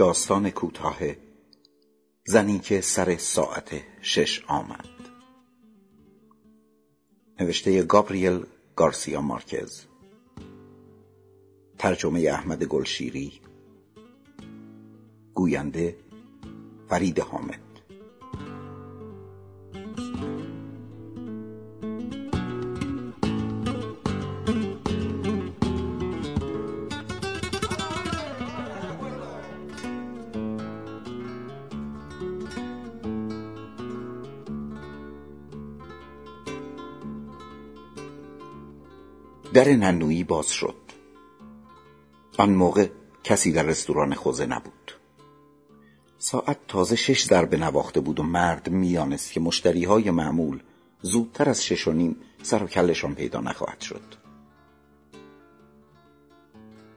داستان کوتاه. زنی که سر ساعت شش آمد. نوشته گابریل گارسیا مارکز. ترجمه احمد گلشیری. گوینده فرید حامد. در ننویی باز شد. آن موقع کسی در رستوران خوزه نبود. ساعت تازه شش ضربه نواخته بود و مرد میانست که مشتری های معمول زودتر از شش و نیم سر و کلشان پیدا نخواهد شد.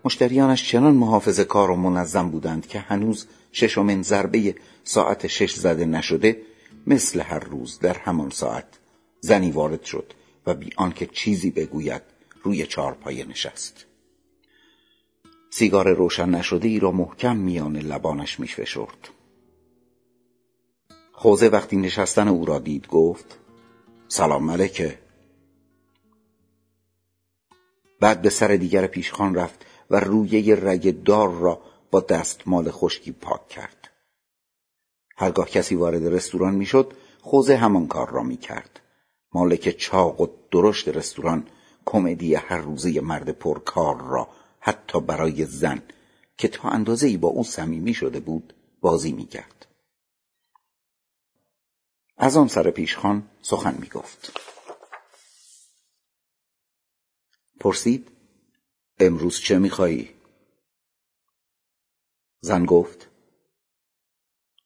مشتریانش چنان محافظ کار و منظم بودند که هنوز ششمین ضربه ساعت شش زده نشده مثل هر روز در همان ساعت زنی وارد شد و بی آنکه چیزی بگوید روی چارپایه نشست. سیگار روشن نشده ای را محکم میان لبانش میفشرد. خوزه وقتی نشستن او را دید گفت سلام ملکه بعد به سر دیگر پیشخان رفت و رویه رگ دار را با دستمال خشکی پاک کرد. هرگاه کسی وارد رستوران می‌شد خوزه همان کار را می‌کرد. مالک چاق و درشت رستوران کمدی هر روزه مرد پرکار را حتی برای زن که تا اندازه ای با او صمیمی شده بود بازی می‌کرد. از آن سر پیشخان سخن می‌گفت. پرسید امروز چه میخوایی؟ زن گفت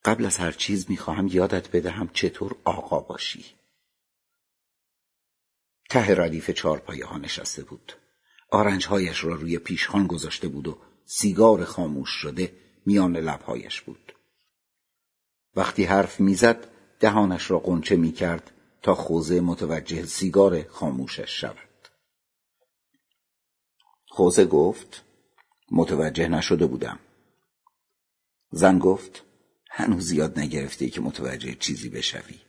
قبل از هر چیز می‌خواهم یادت بدهم چطور آقا باشی. ته ردیف چارپایه ها نشسته بود. آرنجهایش را روی پیشخان گذاشته بود و سیگار خاموش شده میان لبهایش بود. وقتی حرف می‌زد دهانش را قنچه می‌کرد تا خوزه متوجه سیگار خاموشش شود. خوزه گفت متوجه نشده بودم. زن گفت هنوز یاد نگرفته که متوجه چیزی بشوی.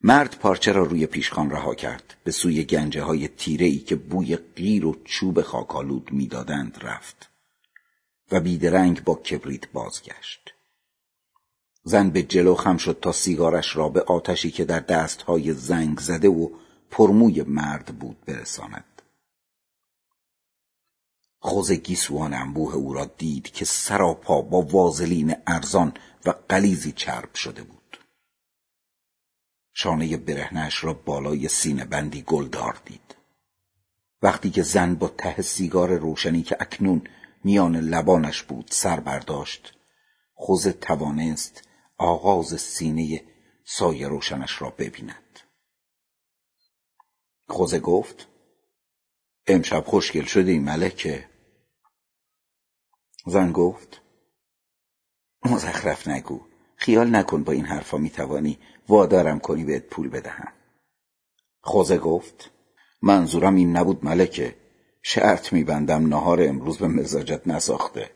مرد پارچه را روی پیشخان رها کرد. به سوی گنجه های تیره ای که بوی غیر و چوب خاکالود می‌دادند رفت و بیدرنگ با کبریت بازگشت. زن به جلو خم شد تا سیگارش را به آتشی که در دستهای زنگ زده و پرموی مرد بود برساند. خوز گیسوان انبوه او را دید که سراپا با وازلین ارزان و قلیزی چرب شده بود. شانه برهنش را بالای سینه بندی گلدار دید. وقتی که زن با ته سیگار روشنی که اکنون میان لبانش بود سر برداشت خوزه توانست آغاز سینه سایه روشنش را ببیند. خوزه گفت امشب خوشگل شده ای ملکه؟ زن گفت مزخرف نگو خیال نکن با این حرفا می‌توانی وادارم کنی بهت پول بدهم. خوزه گفت منظورم این نبود ملکه شرط میبندم نهار امروز به مزاجت نساخته.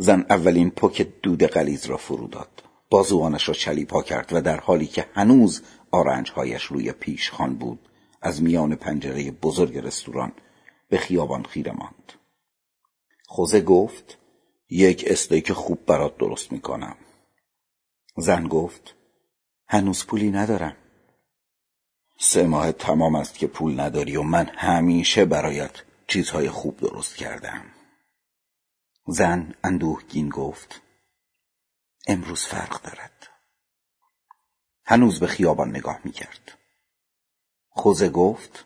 زن اولین پک دود قلیز را فرو داد. بازوانش را چلیپا کرد و در حالی که هنوز آرنجهایش روی پیش خان بود از میان پنجره بزرگ رستوران به خیابان خیره ماند. خوزه گفت یک استیک خوب برات درست می‌کنم. زن گفت هنوز پولی ندارم. سه ماه تمام است که پول نداری و من همیشه برایت چیزهای خوب درست کردم. زن اندوهگین گفت امروز فرق دارد. هنوز به خیابان نگاه می‌کرد. خوزه گفت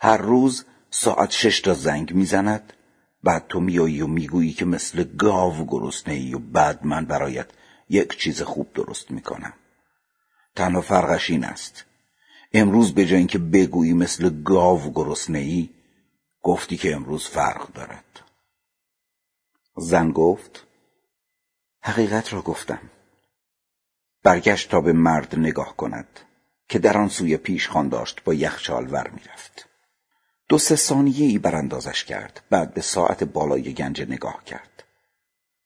هر روز ساعت شش تا زنگ می‌زند بعد تو میایی و می‌گویی که مثل گاو گرسنه ای و بعد من برایت یک چیز خوب درست می‌کنم. تنها فرقش این است. امروز به جای اینکه بگویی مثل گاو گرسنه ای گفتی که امروز فرق دارد. زن گفت حقیقت را گفتم. برگشت تا به مرد نگاه کند که در آن سوی پیش خان داشت با یخچال ور می‌رفت. دو سه ثانیه ای براندازش کرد بعد به ساعت بالای گنج نگاه کرد.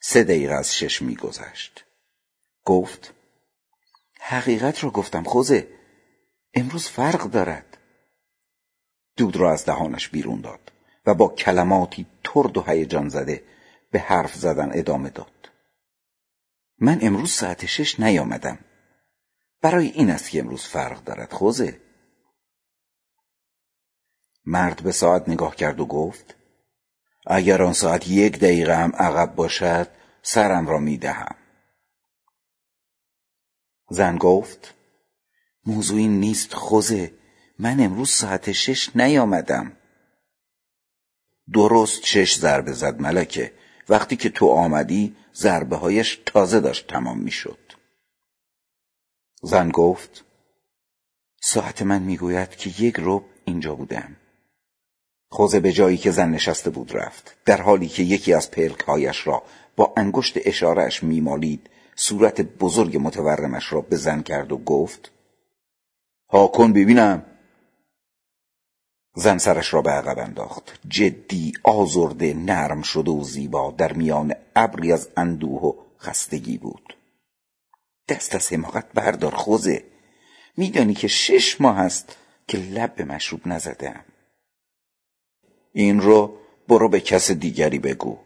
سه دقیقه از شش میگذشت. گفت حقیقت را گفتم خوزه امروز فرق دارد. دود را از دهانش بیرون داد و با کلماتی ترد و هیجان زده به حرف زدن ادامه داد. من امروز ساعت شش نیامدم. برای این است که امروز فرق دارد خوزه. مرد به ساعت نگاه کرد و گفت اگر آن ساعت یک دقیقه هم عقب باشد سرم را می‌دهم زن گفت موضوعی نیست خوزه. من امروز ساعت شش نیامدم. درست شش ضربه زد ملکه. وقتی که تو آمدی ضربه هایش تازه داشت تمام می‌شد. زن گفت ساعت من می‌گوید که یک رب اینجا بودم. خوزه به جایی که زن نشسته بود رفت در حالی که یکی از پلکهایش را با انگشت اشارهش میمالید صورت بزرگ متورمش را به زن کرد و گفت کن ببینم. زن سرش را به عقب انداخت. جدی آزرده نرم شده و زیبا در میان ابری از اندوه و خستگی بود. دست از حماقت بردار خوزه. میدانی که شش ماه است که لب به مشروب نزدم. این رو برو به کس دیگری بگو.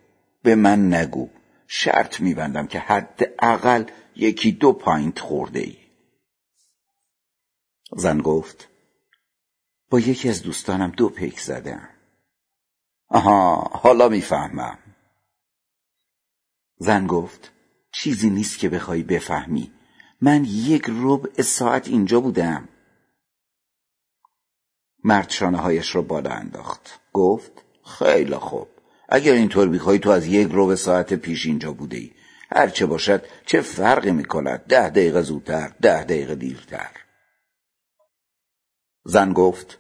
به من نگو. شرط میبندم که حداقل یکی دو پاینت خورده ای. زن گفت با یکی از دوستانم دو پیک زدم. آها حالا می‌فهمم. زن گفت چیزی نیست که بخوای بفهمی. من یک ربع ساعت اینجا بودم. مرد شانه هایش را بالا انداخت. گفت خیلی خوب. اگر اینطور بیخوای تو از یک ربع ساعت پیش اینجا بوده ای هر چه باشد چه فرقی می‌کند؟ ده دقیقه زودتر ده دقیقه دیرتر. زن گفت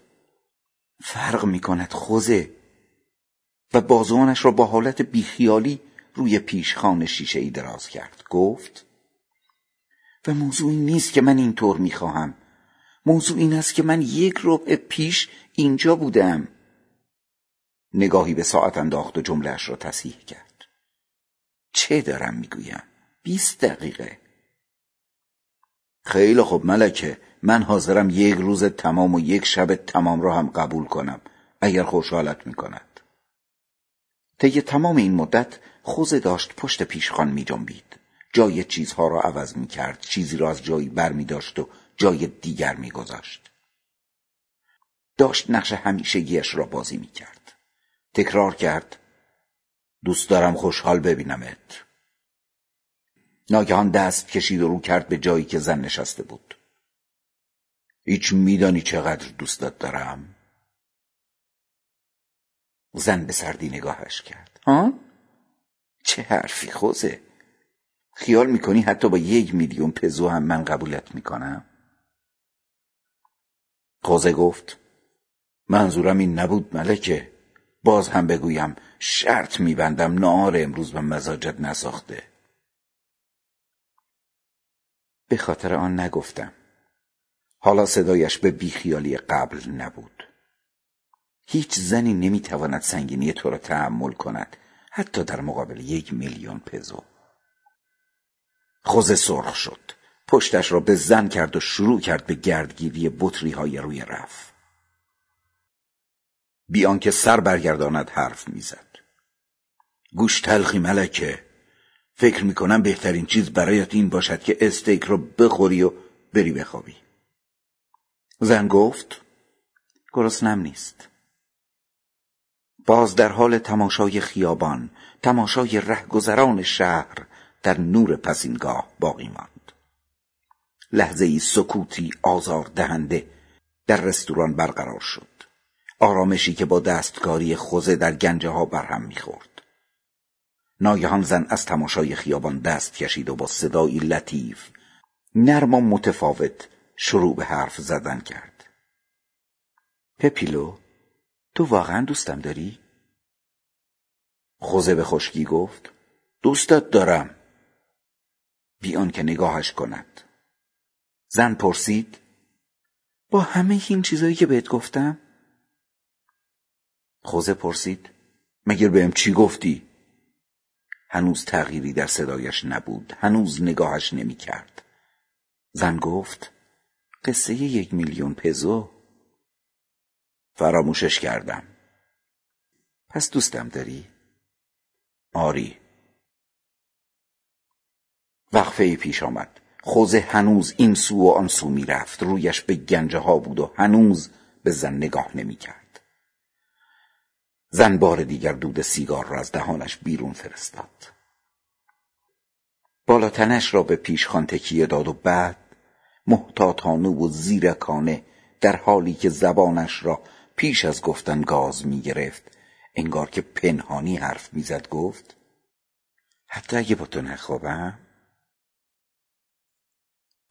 فرق می‌کند خوزه. و بازوانش را با حالت بیخیالی روی پیشخان شیشه ای دراز کرد. گفت و موضوع این نیست که من اینطور می‌خواهم. موضوع این است که من یک ربع پیش اینجا بودم. نگاهی به ساعت انداخت و جملهاش را تصحیح کرد. چه دارم می‌گویم؟ بیست دقیقه. خیلی خوب ملکه. من حاضرم یک روز تمام و یک شب تمام را هم قبول کنم اگر خوشحالت می‌کند طی تمام این مدت خوزه داشت پشت پیشخان می جنبید. جای چیزها را عوض می کرد. چیزی را از جایی بر می داشت و جای دیگر می گذاشت. داشت نقش همیشگیش را بازی می کرد. تکرار کرد دوست دارم خوشحال ببینمت. ناگهان دست کشید و رو کرد به جایی که زن نشسته بود. هیچ میدانی چقدر دوستت دارم؟ زن به سردی نگاهش کرد. ها؟ چه حرفی خوزه خیال می‌کنی حتی با یک میلیون پزو هم من قبولت می‌کنم خوزه گفت منظورم این نبود ملکه باز هم بگویم شرط میبندم نهار امروز به مزاجت نساخته به خاطر آن نگفتم حالا صدایش به بیخیالی قبل نبود. هیچ زنی نمی‌تواند سنگینی تو را تحمل کند حتی در مقابل یک میلیون پزو. خوزه سرخ شد. پشتش را به زن کرد و شروع کرد به گردگیری بطری های روی رف. بیان که سر برگرداند حرف می‌زد. گوش تلخی ملکه فکر می‌کنم بهترین چیز برایت این باشد که استیک را بخوری و بری بخوابی. زن گفت گرسنم نیست. باز در حال تماشای خیابان تماشای رهگذران شهر در نور پسینگاه باقی ماند. لحظه ای سکوتی آزار دهنده در رستوران برقرار شد. آرامشی که با دستکاری خوزه در گنجه ها برهم می‌خورد. ناگهان زن از تماشای خیابان دست کشید و با صدایی لطیف نرم و متفاوت شروع به حرف زدن کرد. پپیلو تو واقعا دوستم داری؟ خوزه به خشکی گفت دوستت دارم. بیان که نگاهش کند. زن پرسید با همه این چیزایی که بهت گفتم؟ خوزه پرسید مگر بهم چی گفتی؟ هنوز تغییری در صدایش نبود هنوز نگاهش نمی کرد زن گفت قصه یک میلیون پزو فراموشش کردم. پس دوستم داری؟ آری. وقفه پیش آمد. خوزه هنوز این سو و آن سو می‌رفت. رویش به گنجه ها بود و هنوز به زن نگاه نمی کرد زن بار دیگر دود سیگار را از دهانش بیرون فرستاد. بالاتنش را به پیشخان تکیه داد و بعد محتاطانه و زیرکانه در حالی که زبانش را پیش از گفتن گاز می گرفت انگار که پنهانی حرف می‌زد گفت حتی اگه با تو نخوابم؟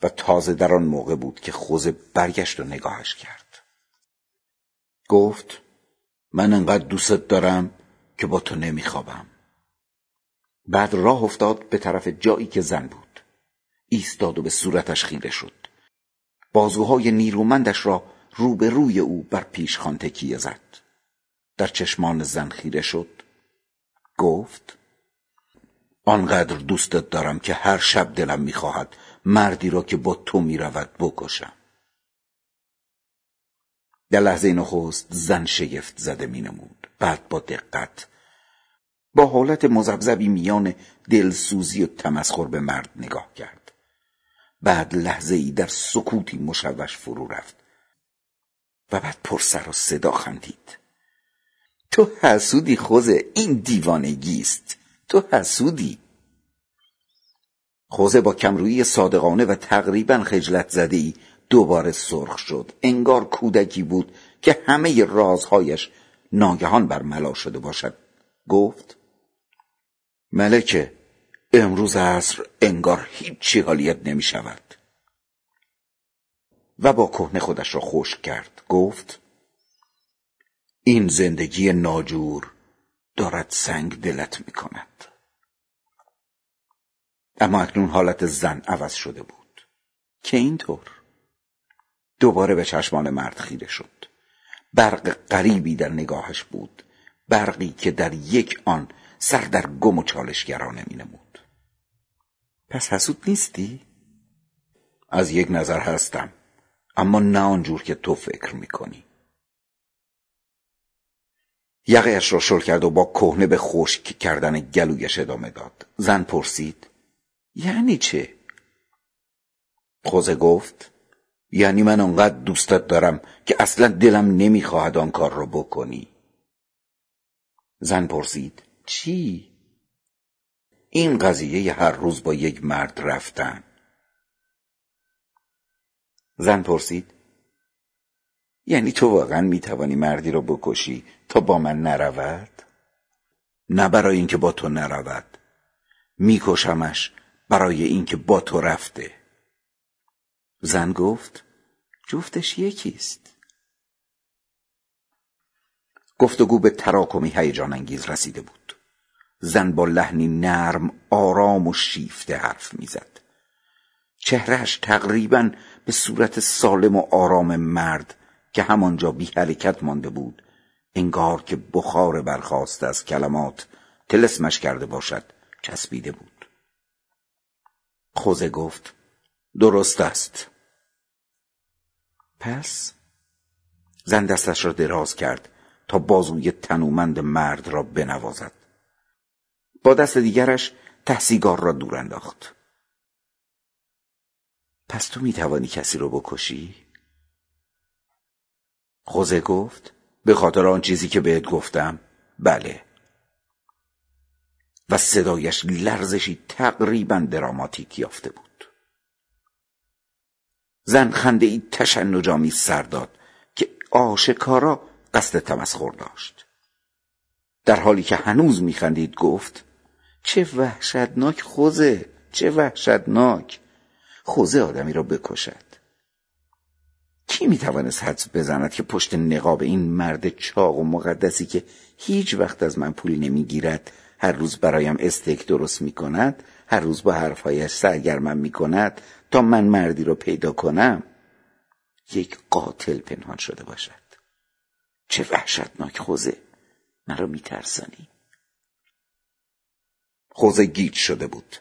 و تازه در آن موقع بود که خوزه برگشت و نگاهش کرد. گفت من انقدر دوستت دارم که با تو نمیخوابم. بعد راه افتاد به طرف جایی که زن بود. ایستاد و به صورتش خیره شد. بازوهای نیرومندش را روبروی او بر پیشخان تکیه زد. در چشمان زن خیره شد. گفت آنقدر دوستت دارم که هر شب دلم می‌خواهد مردی را که با تو می‌رود بکشم. در لحظه نخست زن شگفت زده مینمود. بعد با دقت با حالت مزبزبی میان دلسوزی و تمسخر به مرد نگاه کرد. بعد لحظه ای در سکوتی مشوش فرو رفت و بعد پرسر و صدا خندید. تو حسودی خوزه این دیوانگی است. تو حسودی. خوزه با کمرویی صادقانه و تقریبا خجلت زده ای دوباره سرخ شد. انگار کودکی بود که همه رازهایش ناگهان برملا شده باشد. گفت ملکه امروز عصر انگار هیچی حالیت نمی شود و با کهنه خودش را خشک کرد. گفت این زندگی ناجور دارد سنگ دلت می کند اما اکنون حالت زن عوض شده بود. که اینطور؟ دوباره به چشمان مرد خیره شد. برق غریبی در نگاهش بود. برقی که در یک آن سر در گم و چالشگرانه می نمود پس حسود نیستی؟ از یک نظر هستم اما نه آنجور که تو فکر می‌کنی. یقهاش را شل کرد و با کهنه به خشک کردن گلویش ادامه داد. زن پرسید یعنی چه؟ خوزه گفت یعنی من آنقدر دوستت دارم که اصلا دلم نمی‌خواهد آن کار را بکنی. زن پرسید چی؟ این قضیه هر روز با یک مرد رفتن. زن پرسید یعنی تو واقعا می‌توانی مردی را بکشی تا با من نرود؟ نه برای اینکه با تو نرود میکشمش برای اینکه با تو رفته. زن گفت جفتش یکیست. گفتگو به تراکمی هیجان انگیز رسیده بود. زن با لحنی نرم آرام و شیفته حرف می‌زد. چهرهش تقریبا به صورت سالم و آرام مرد که همانجا بی حرکت مانده بود انگار که بخار برخواست از کلمات تلسمش کرده باشد چسبیده بود. خوزه گفت درست است. پس زن دستش را دراز کرد تا بازوی تنومند مرد را بنوازد. با دست دیگرش تحسیگار را دور انداخت. پس تو می‌توانی کسی رو بکشی؟ خوزه گفت به خاطر آن چیزی که بهت گفتم. بله. و صدایش لرزشی تقریبا دراماتیک یافته بود. زن خنده ای تشنجامی سر داد که آشکارا قصد تمسخر داشت. در حالی که هنوز میخندید گفت چه وحشتناک خوزه چه وحشتناک. خوزه آدمی را بکشد. کی می‌توانست حدس بزند که پشت نقاب این مرد چاق و مقدسی که هیچ وقت از من پولی نمی‌گیرد هر روز برایم استیک درست می کند هر روز با حرفهایش سرگرمم می کند تا من مردی رو پیدا کنم؟ یک قاتل پنهان شده باشد. چه وحشتناک خوزه! مرا میترسانی خوزه گیج شده بود.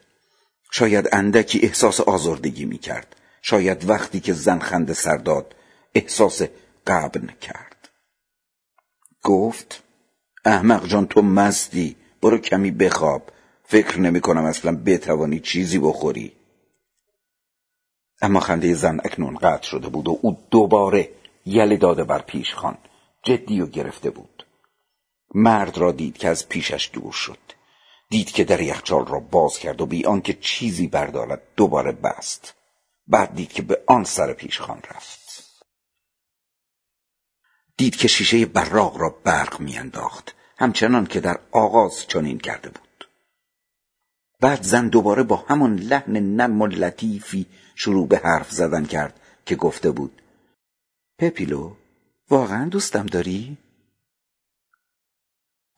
شاید اندکی احساس آزردگی می‌کرد. شاید وقتی که زن خنده سر داد احساس قبن کرد. گفت احمق جان تو مستی. برو کمی بخواب. فکر نمی کنم اصلا بتوانی چیزی بخوری. اما خنده زن اکنون قطع شده بود و او دوباره یلی داده بر پیش خان جدی و گرفته بود. مرد را دید که از پیشش دور شد. دید که در یخچال را باز کرد و بی آنکه چیزی بردارد دوباره بست. بعد دید که به آن سر پیش خان رفت. دید که شیشه براغ را برق میانداخت. همچنان که در آغاز چنین کرده بود. بعد زن دوباره با همان لحن نم و لطیفی شروع به حرف زدن کرد که گفته بود پپیلو واقعا دوستم داری؟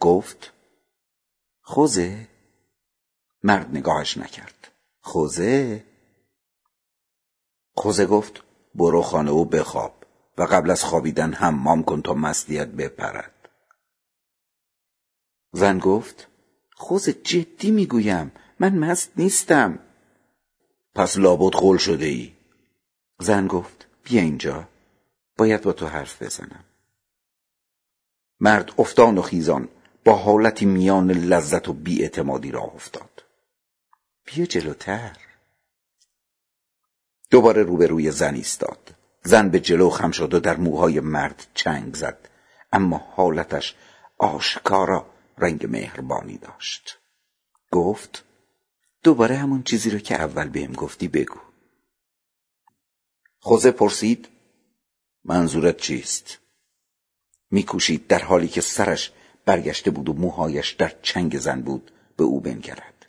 گفت خوزه مرد نگاهش نکرد. خوزه خوزه گفت برو خانه و بخواب و قبل از خوابیدن حمام کن تا مستیت بپرد. زن گفت خوزه جدی می‌گویم من مست نیستم. پس لابد خول شده ای زن گفت بیا اینجا باید با تو حرف بزنم. مرد افتان و خیزان با حالتی میان لذت و بیاعتمادی راه افتاد. بیا جلوتر. دوباره روبروی زن ایستاد. زن به جلو خم شد و در موهای مرد چنگ زد. اما حالتش آشکارا رنگ مهربانی داشت. گفت دوباره همون چیزی رو که اول بهم گفتی بگو. خوزه پرسید منظورت چیست؟ میکوشید در حالی که سرش برگشته بود و موهایش در چنگ زن بود به او بنگرد.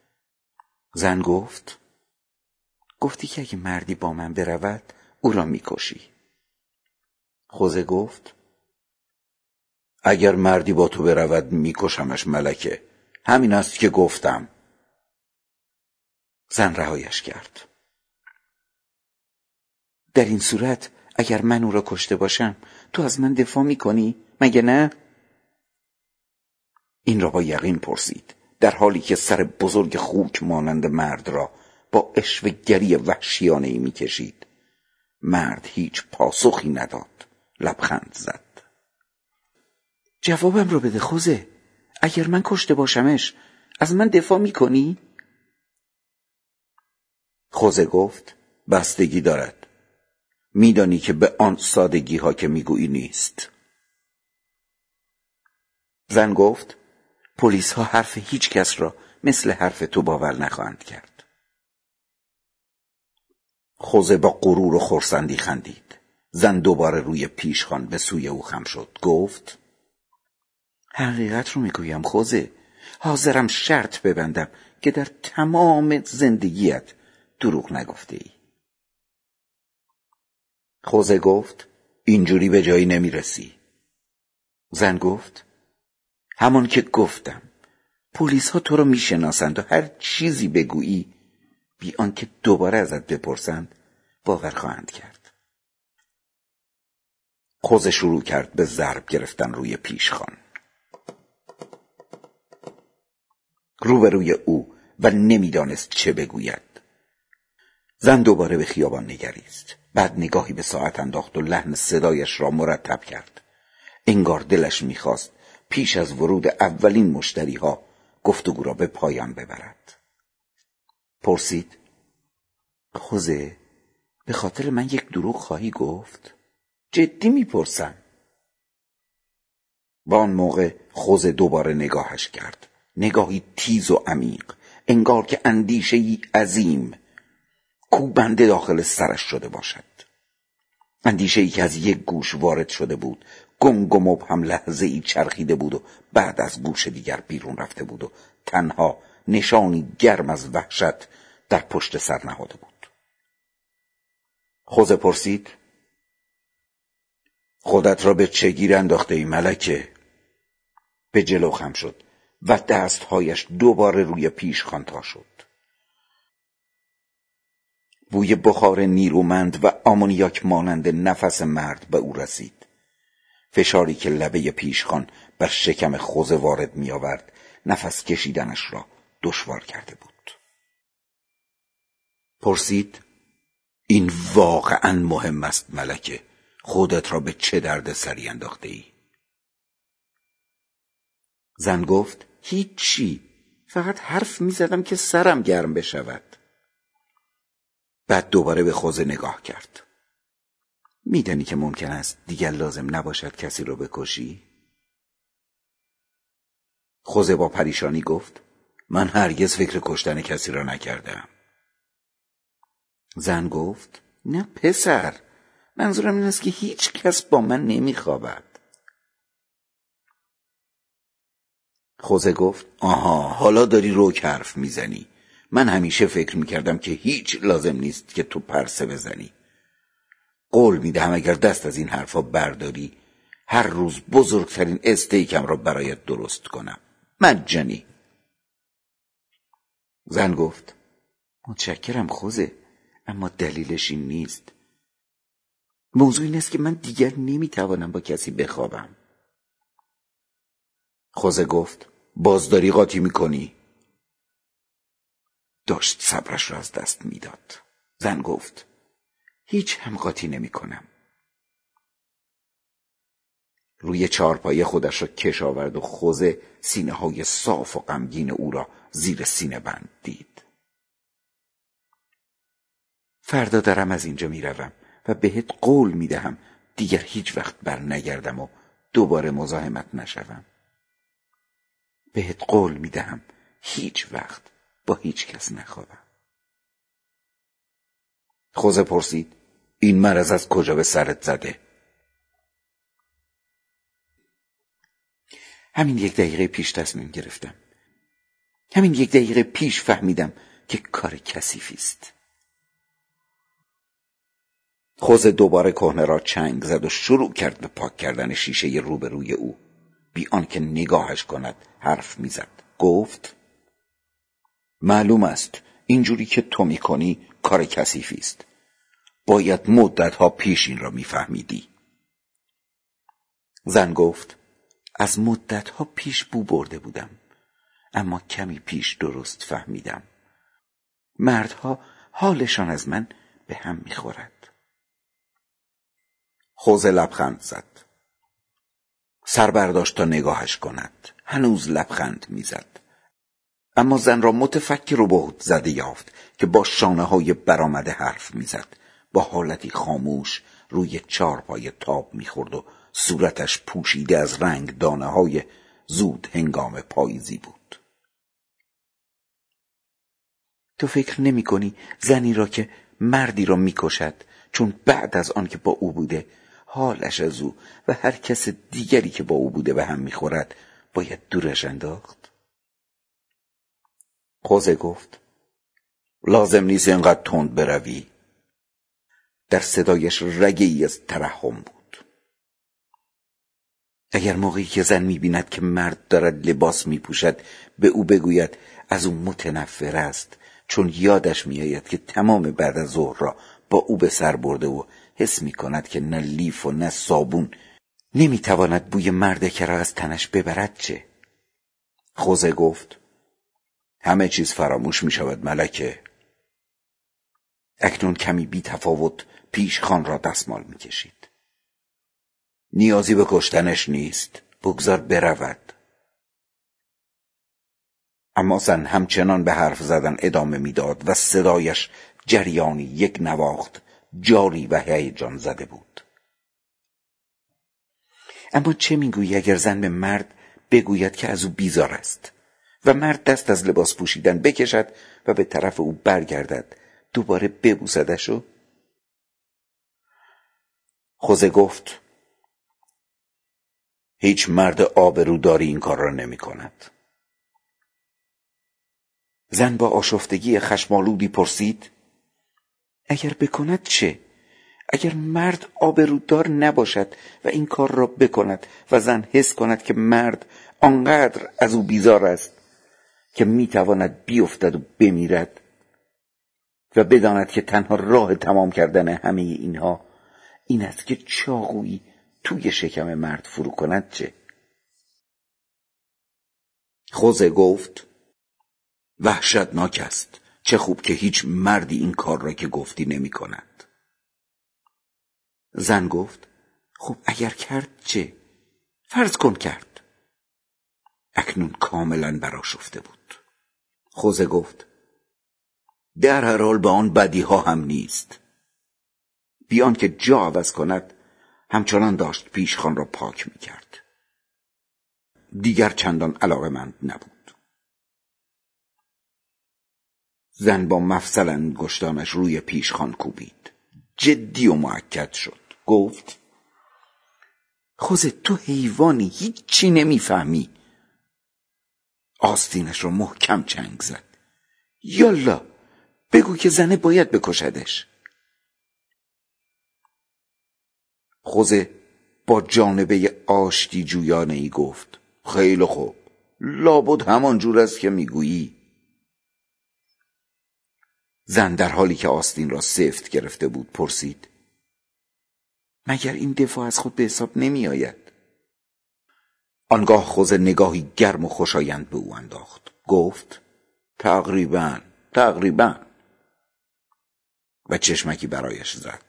زن گفت گفتی که اگه مردی با من برود او را می‌کشی. خوزه گفت اگر مردی با تو برود میکشمش ملکه. همین است که گفتم. زن رهایش کرد. در این صورت اگر من او را کشته باشم تو از من دفاع می‌کنی؟ مگه نه؟ این را با یقین پرسید در حالی که سر بزرگ خوک مانند مرد را با اشوگری وحشیانه ای می‌کشید. مرد هیچ پاسخی نداد لبخند زد. جوابم رو بده خوزه اگر من کشته باشمش از من دفاع می‌کنی؟ خوزه گفت بستگی دارد. میدانی که به آن سادگی ها که می‌گویی نیست. زن گفت پلیس ها حرف هیچ کس را مثل حرف تو باور نخواهند کرد. خوزه با غرور و خورسندی خندید. زن دوباره روی پیشخان به سوی او خم شد. گفت حقیقت رو می‌گویم خوزه. حاضرم شرط ببندم که در تمام زندگیت دروغ نگفته ای خوزه گفت اینجوری به جایی نمی‌رسی. زن گفت همان که گفتم. پلیس ها تو رو می‌شناسند و هر چیزی بگویی بی آنکه دوباره ازت بپرسند باور خواهند کرد. خوزه شروع کرد به ضرب گرفتن روی پیشخان. روبروی او و نمی‌دانست چه بگوید. زن دوباره به خیابان نگریست. بعد نگاهی به ساعت انداخت و لحن صدایش را مرتب کرد. انگار دلش می‌خواست پیش از ورود اولین مشتری ها گفتگو را به پایان ببرد. پرسید خوزه به خاطر من یک دروغ خواهی گفت؟ جدی می‌پرسم. با آن موقع خوزه دوباره نگاهش کرد. نگاهی تیز و عمیق انگار که اندیشه ای عظیم کوبنده داخل سرش شده باشد. اندیشه ای که از یک گوش وارد شده بود. گنگ و مبهم لحظه ای چرخیده بود و بعد از گوش دیگر بیرون رفته بود و تنها نشانی گرم از وحشت در پشت سر نهاده بود. خوزه پرسید خودت را به چه گیر انداخته ای ملکه؟ به جلو خم شد و دستهایش دوباره روی پیش خانتا شد. بوی بخار نیرومند و آمونیاک مانند نفس مرد به او رسید. فشاری که لبه پیشخان بر شکم خوزه وارد می آورد نفس کشیدنش را دشوار کرده بود. پرسید این واقعا مهم است ملکه خودت را به چه درد سری انداخته ای؟ زن گفت هیچی فقط حرف می‌زدم که سرم گرم بشود. بعد دوباره به خوزه نگاه کرد. میدانی که ممکن است دیگر لازم نباشد کسی را بکشی؟ خوزه با پریشانی گفت من هرگز فکر کشتن کسی را نکردم. زن گفت نه پسر منظورم این است که هیچ کس با من نمیخوابد. خوزه گفت آها حالا داری روک حرف می‌زنی. من همیشه فکر می‌کردم که هیچ لازم نیست که تو پرسه بزنی. قول می‌دهم اگر دست از این حرفا برداری هر روز بزرگترین استیکم را برایت درست کنم. مجانی زن گفت متشکرم خوزه اما دلیلش این نیست. موضوع این است که من دیگر نمی‌توانم با کسی بخوابم. خوزه گفت بازداری قاطی می‌کنی؟ داشت صبرش را از دست می‌داد. زن گفت هیچ هم قاطی نمی کنم روی چارپایه خودش را کش آورد و خوزه سینه های صاف و غمگین او را زیر سینه بند دید. فردا دارم از اینجا می‌روم و بهت قول می‌دهم دیگر هیچ وقت بر نگردم و دوباره مزاحمت نشوم. بهت قول می‌دهم هیچ وقت با هیچ کس نخوابم. خوزه پرسید این مرض از کجا به سرت زده؟ همین یک دقیقه پیش تصمیم گرفتم. همین یک دقیقه پیش فهمیدم که کار کثیفی است. خوزه دوباره کهنه را چنگ زد و شروع کرد به پاک کردن شیشه روبروی او. بی آنکه نگاهش کند حرف می‌زد. گفت معلوم است اینجوری که تو می‌کنی کار کثیفی است. باید مدتها پیش این را میفهمیدی. زن گفت از مدتها پیش بو برده بودم اما کمی پیش درست فهمیدم. مردها حالشان از من به هم می‌خورد. خوزه لبخند زد. سر برداشت تا نگاهش کند. هنوز لبخند می‌زد. اما زن را متفکر و بهت زده یافت که با شانه های برآمده حرف می‌زد. با حالتی خاموش روی چارپای تاب می‌خورد و صورتش پوشیده از رنگ دانه های زود هنگام پاییزی بود. تو فکر نمی کنی زنی را که مردی را می‌کشد چون بعد از آن که با او بوده حالش از او و هر کس دیگری که با او بوده به هم می‌خورد باید دورش انداخت؟ خوزه گفت لازم نیست اینقدر تند بروی. در صدایش رگه ای از ترحم بود. اگر موقعی که زن می‌بیند که مرد دارد لباس میپوشد به او بگوید از او متنفر است چون یادش میآید که تمام بعد از ظهر را با او به سر برده و حس می‌کند که نه لیف و نه صابون نمی‌تواند بوی مرد را از تنش ببرد چه؟ خوزه گفت همه چیز فراموش می شود ملکه. اکنون کمی بی تفاوت پیش خان را دستمال می کشید نیازی به کشتنش نیست. بگذار برود. اما زن همچنان به حرف زدن ادامه می‌داد و صدایش جریانی یک نواخت جاری و هیجان زده بود. اما چه می‌گویی اگر زن به مرد بگوید که از او بیزار است و مرد دست از لباس پوشیدن بکشد و به طرف او برگردد دوباره ببوسدش و خوزه گفت هیچ مرد آبروداری این کار را نمی کند. زن با آشفتگی خشمالودی پرسید اگر بکند چه؟ اگر مرد آبرودار نباشد و این کار را بکند و زن حس کند که مرد آنقدر از او بیزار است که می‌تواند بیفتد و بمیرد و بداند که تنها راه تمام کردن همه اینها این است که چاقویی توی شکم مرد فرو کند چه؟ خوزه گفت وحشتناک است. چه خوب که هیچ مردی این کار را که گفتی نمی کند. زن گفت خب اگر کرد چه؟ فرض کن کرد. اکنون کاملا براشفته بود. خوزه گفت در هر حال به آن بدی ها هم نیست. بیان که جا عوض کند همچنان داشت پیشخان را پاک می کرد دیگر چندان علاقه مند نبود. زن با مفصل انگشتانش روی پیشخان کوبید. جدی و معکد شد. گفت خوزه تو حیوانی هیچی نمی‌فهمی. آستینش رو محکم چنگ زد. یالا بگو که زنه باید بکشدش. خوزه با جانبه آشتی جویانه ای گفت خیلی خوب لابد همان جور است که می‌گویی. زن در حالی که آستین را سفت گرفته بود پرسید مگر این دفاع از خود به حساب نمی آید آنگاه خوزه نگاهی گرم و خوشایند به او انداخت گفت تقریبا تقریبا. و چشمکی برایش زد.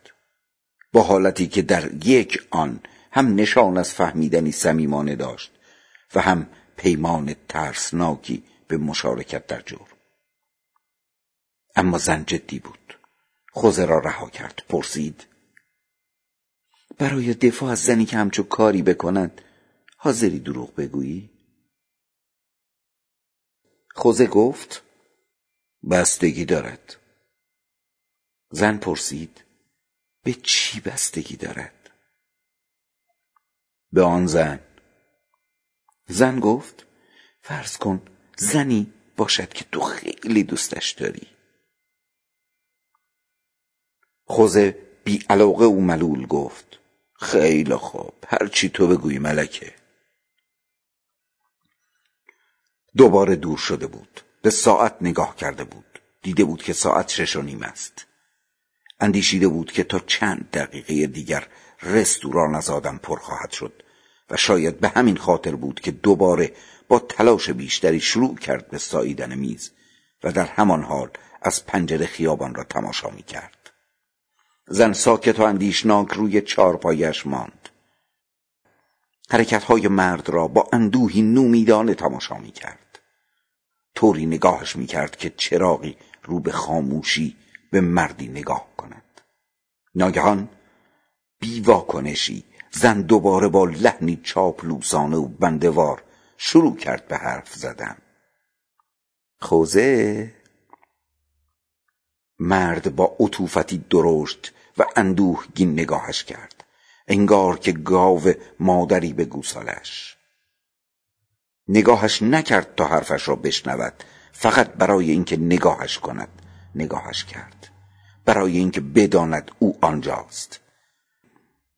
با حالتی که در یک آن هم نشان از فهمیدنی صمیمانه داشت و هم پیمان ترسناکی به مشارکت در جرم اما زن جدی بود. خوزه را رها کرد. پرسید برای دفاع از زنی که همچو کاری بکند حاضری دروغ بگویی؟ خوزه گفت بستگی دارد. زن پرسید به چی بستگی دارد؟ به آن زن. زن گفت فرض کن زنی باشد که تو خیلی دوستش داری. خوزه بی علاقه او ملول گفت خیلی خوب هر چی تو بگویی ملکه. دوباره دور شده بود به ساعت نگاه کرده بود دیده بود که ساعت شش و نیم است. اندیشیده بود که تا چند دقیقه دیگر رستوران از آدم پر خواهد شد و شاید به همین خاطر بود که دوباره با تلاش بیشتری شروع کرد به ساییدن میز و در همان حال از پنجره خیابان را تماشا می کرد. زن ساکت و اندیشناک روی چارپایش ماند. حرکتهای مرد را با اندوهی نومیدانه تماشا می کرد. طوری نگاهش می کرد که چراغی رو به خاموشی به مردی نگاه کند. ناگهان بی واکنشی زن دوباره با لحنی چاپلوسانه و بندوار شروع کرد به حرف زدن. خوزه مرد با عطوفتی درشت و اندوهگین نگاهش کرد. انگار که گاو مادری به گوسالش. نگاهش نکرد تا حرفش را بشنود. فقط برای اینکه نگاهش کند. نگاهش کرد. برای اینکه بداند او آنجاست.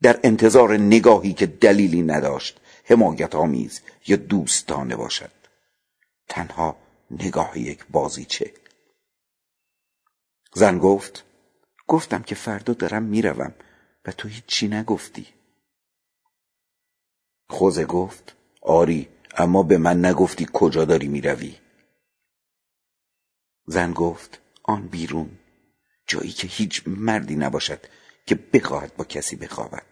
در انتظار نگاهی که دلیلی نداشت حمایت آمیز یا دوستانه باشد. تنها نگاه یک بازیچه. زن گفت گفتم که فردا دارم می‌روم و تو هیچی نگفتی. خوزه گفت آری اما به من نگفتی کجا داری می‌روی. زن گفت آن بیرون جایی که هیچ مردی نباشد که بخواهد با کسی بخوابد.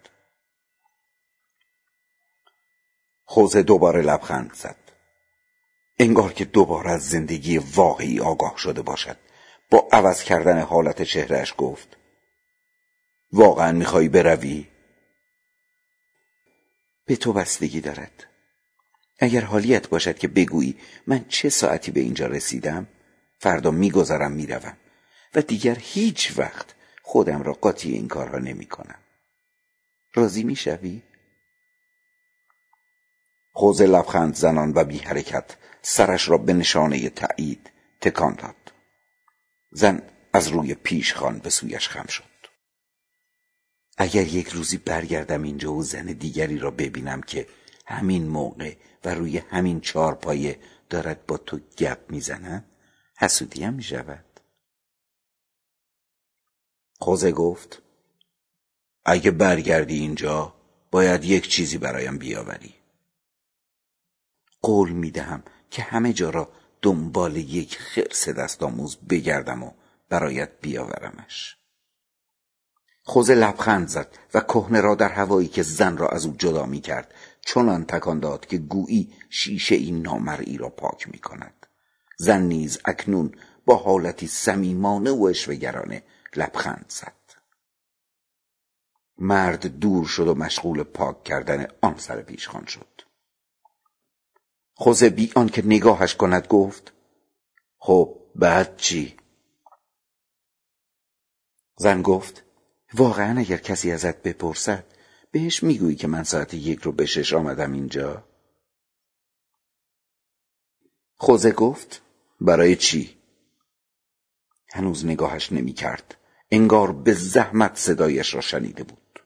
خوزه دوباره لبخند زد. انگار که دوباره از زندگی واقعی آگاه شده باشد. با عوض کردن حالت چهرهش گفت واقعا میخوایی بروی؟ به تو بستگی دارد. اگر حالیت باشد که بگویی من چه ساعتی به اینجا رسیدم فردا میگذرم می‌روم. و دیگر هیچ وقت خودم را قاطی این کارها نمی کنم راضی می‌شوی؟ خوزه لبخند زنان و بی حرکت سرش را به نشانه تایید تکان داد. زن از روی پیش خان به سویش خم شد. اگر یک روزی برگردم اینجا و زن دیگری را ببینم که همین موقع و روی همین چارپایه دارد با تو گپ می‌زند حسودیم می شود خوزه گفت اگه برگردی اینجا باید یک چیزی برایم بیاوری. قول می دهم که همه جا را دنبال یک خرس دست آموز بگردم و برایت بیاورمش. خوزه لبخند زد و کهنه را در هوایی که زن را از او جدا می کرد چنان تکان داد که گویی شیشه این نامرئی را پاک می کند زن نیز اکنون با حالتی صمیمانه و اشوهگرانه لبخند زد. مرد دور شد و مشغول پاک کردن آن سر پیشخان شد. خوزه بی که نگاهش کند گفت خب بعد چی؟ زن گفت واقعا اگر کسی ازت بپرسد بهش می‌گویی که من ساعت یک رو به شش آمدم اینجا؟ خوزه گفت برای چی؟ هنوز نگاهش نمی کرد انگار به زحمت صدایش را شنیده بود.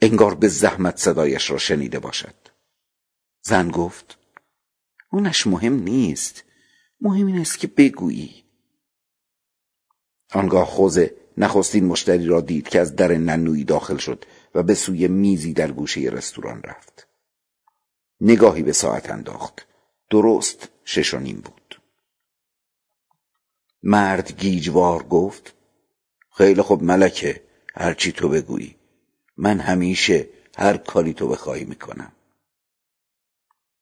انگار به زحمت صدایش را شنیده باشد. زن گفت اونش مهم نیست. مهم این است که بگویی. آنگاه خوزه نخستین مشتری را دید که از در ننویی داخل شد و به سوی میزی در گوشه رستوران رفت. نگاهی به ساعت انداخت. درست شش و نیم بود. مرد گیجوار گفت خیلی خوب ملکه هرچی تو بگویی. من همیشه هر کاری تو بخواهی می‌کنم.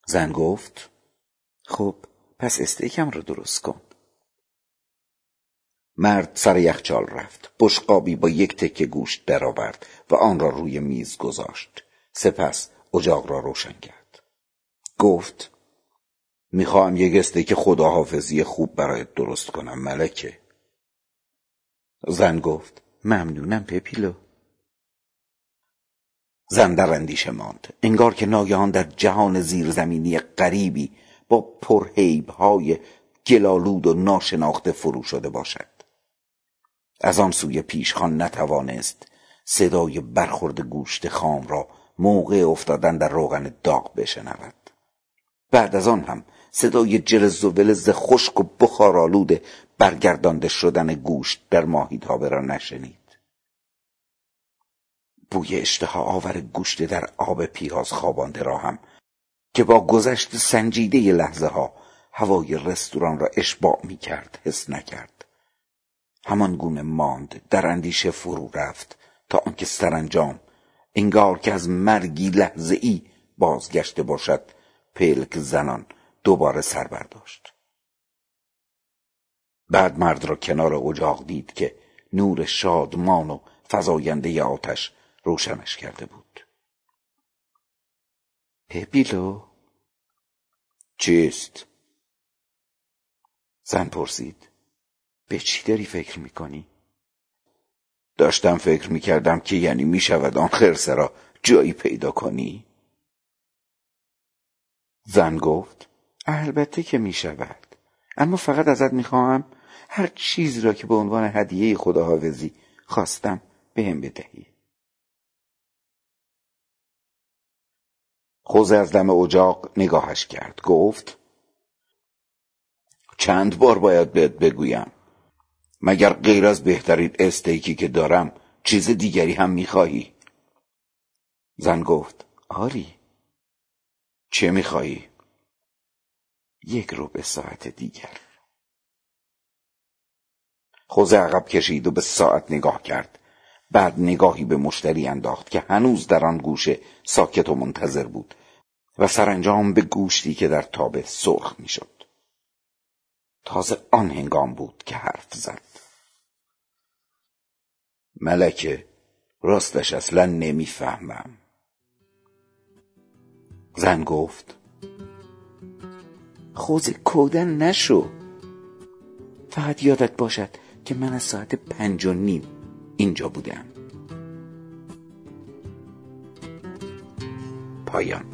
زن گفت خب پس استیکم رو درست کن. مرد سر یخچال رفت بشقابی با یک تکه گوشت درآورد و آن را روی میز گذاشت. سپس اجاق را روشن کرد. گفت می‌خواهم یک استیک خداحافظی خوب برایت درست کنم ملکه. زن گفت ممنونم پپیلو. زن در اندیشه ماند. انگار که ناگهان در جهان زیرزمینی غریبی با پرهیب های گلالود و ناشناخته فرو شده باشد. از آن سوی پیشخان نتوانست صدای برخورد گوشت خام را موقع افتادن در روغن داغ بشنود. بعد از آن هم صدای جرز و ولز خشک و بخارآلود برگردانده شدن گوشت در ماهیتابه را نشنید. بوی اشتها آور گوشت در آب پیاز خوابانده را هم که با گذشت سنجیده لحظه ها هوای رستوران را اشباع می کرد حس نکرد. همان گونه ماند در اندیشه فرو رفت تا آنکه سرانجام انگار که از مرگی لحظه ای بازگشته باشد پلک زنان دوباره سر برداشت بعد مرد را کنار اجاق دید که نور شادمان و فزاینده آتش روشنش کرده بود پپیلو چیست؟ زن پرسید به چی داری فکر می‌کنی؟ داشتم فکر می‌کردم که یعنی می‌شود آن خرسه را جایی پیدا کنی؟ زن گفت البته که می‌شود. اما فقط ازت می‌خواهم هر چیزی را که به عنوان هدیه خداحافظی خواستم بهم بدهی. خوزه از دم اجاق نگاهش کرد. گفت چند بار باید بهت بگویم مگر غیر از بهترین استیکی که دارم چیز دیگری هم می‌خواهی؟ زن گفت آری. چه می‌خواهی؟ یک رو به ساعت دیگر. خوزه عقب کشید و به ساعت نگاه کرد. بعد نگاهی به مشتری انداخت که هنوز در آن گوشه ساکت و منتظر بود و سرانجام به گوشتی که در تابه سرخ می‌شد. تازه آن هنگام بود که حرف زد. ملکه راستش اصلا نمی‌فهمم. زن گفت خوز کودن نشو. فقط یادت باشد که من از ساعت پنج و نیم اینجا بودم. پایان.